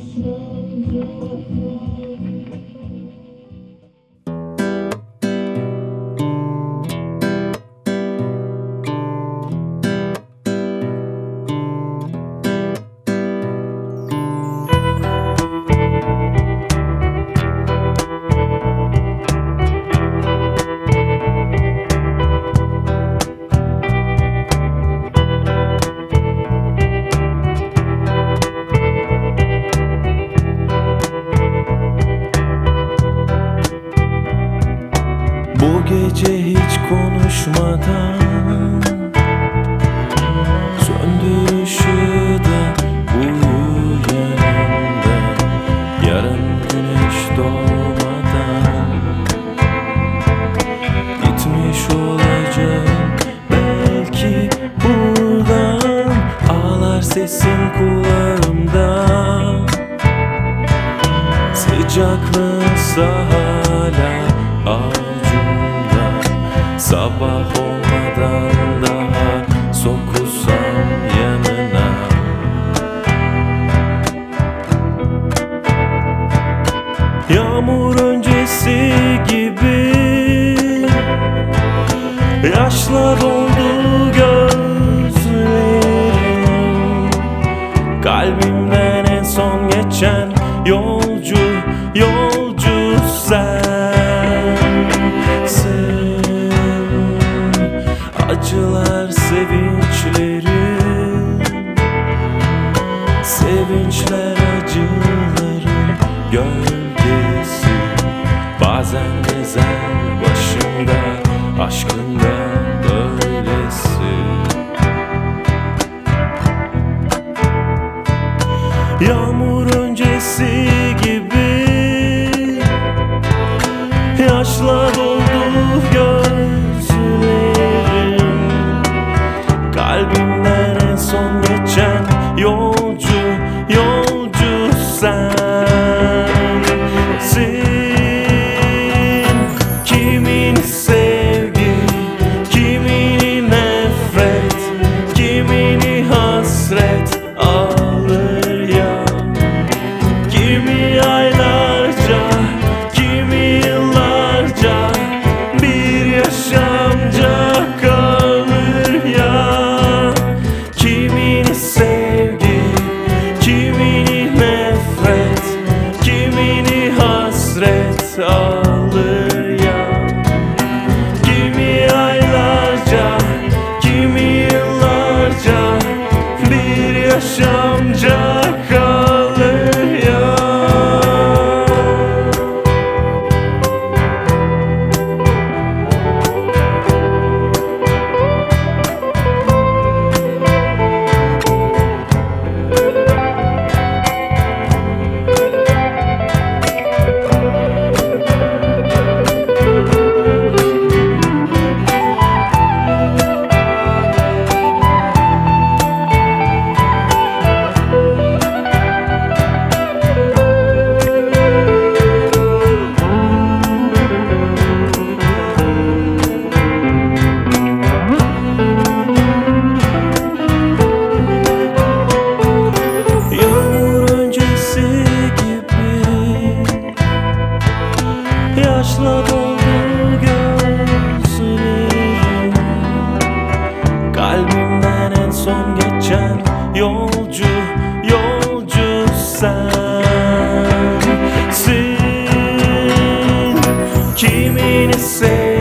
yeah, you. Bu gece hiç konuşmadan Söndür ışığı da uyu yanımda. Yarın güneş doğmadan Gitmiş olacağım. Belki buradan Ağlar sesin kulağımda. Sıcaklığınsa hala avucumda Sabah olmadan daha sokulsam yanına. Yağmur öncesi gibi Yaşla doldu gözlerim. Kalbimden en son geçen Acılar sevinçlerim Sevinçler acıların gölgesi. Bazen gezer başımda aşkında böylesi. Yağmur öncesi yaşla doldu gözlerim Kalbimden en son geçen yolcu, yolcu sensin Kimini sev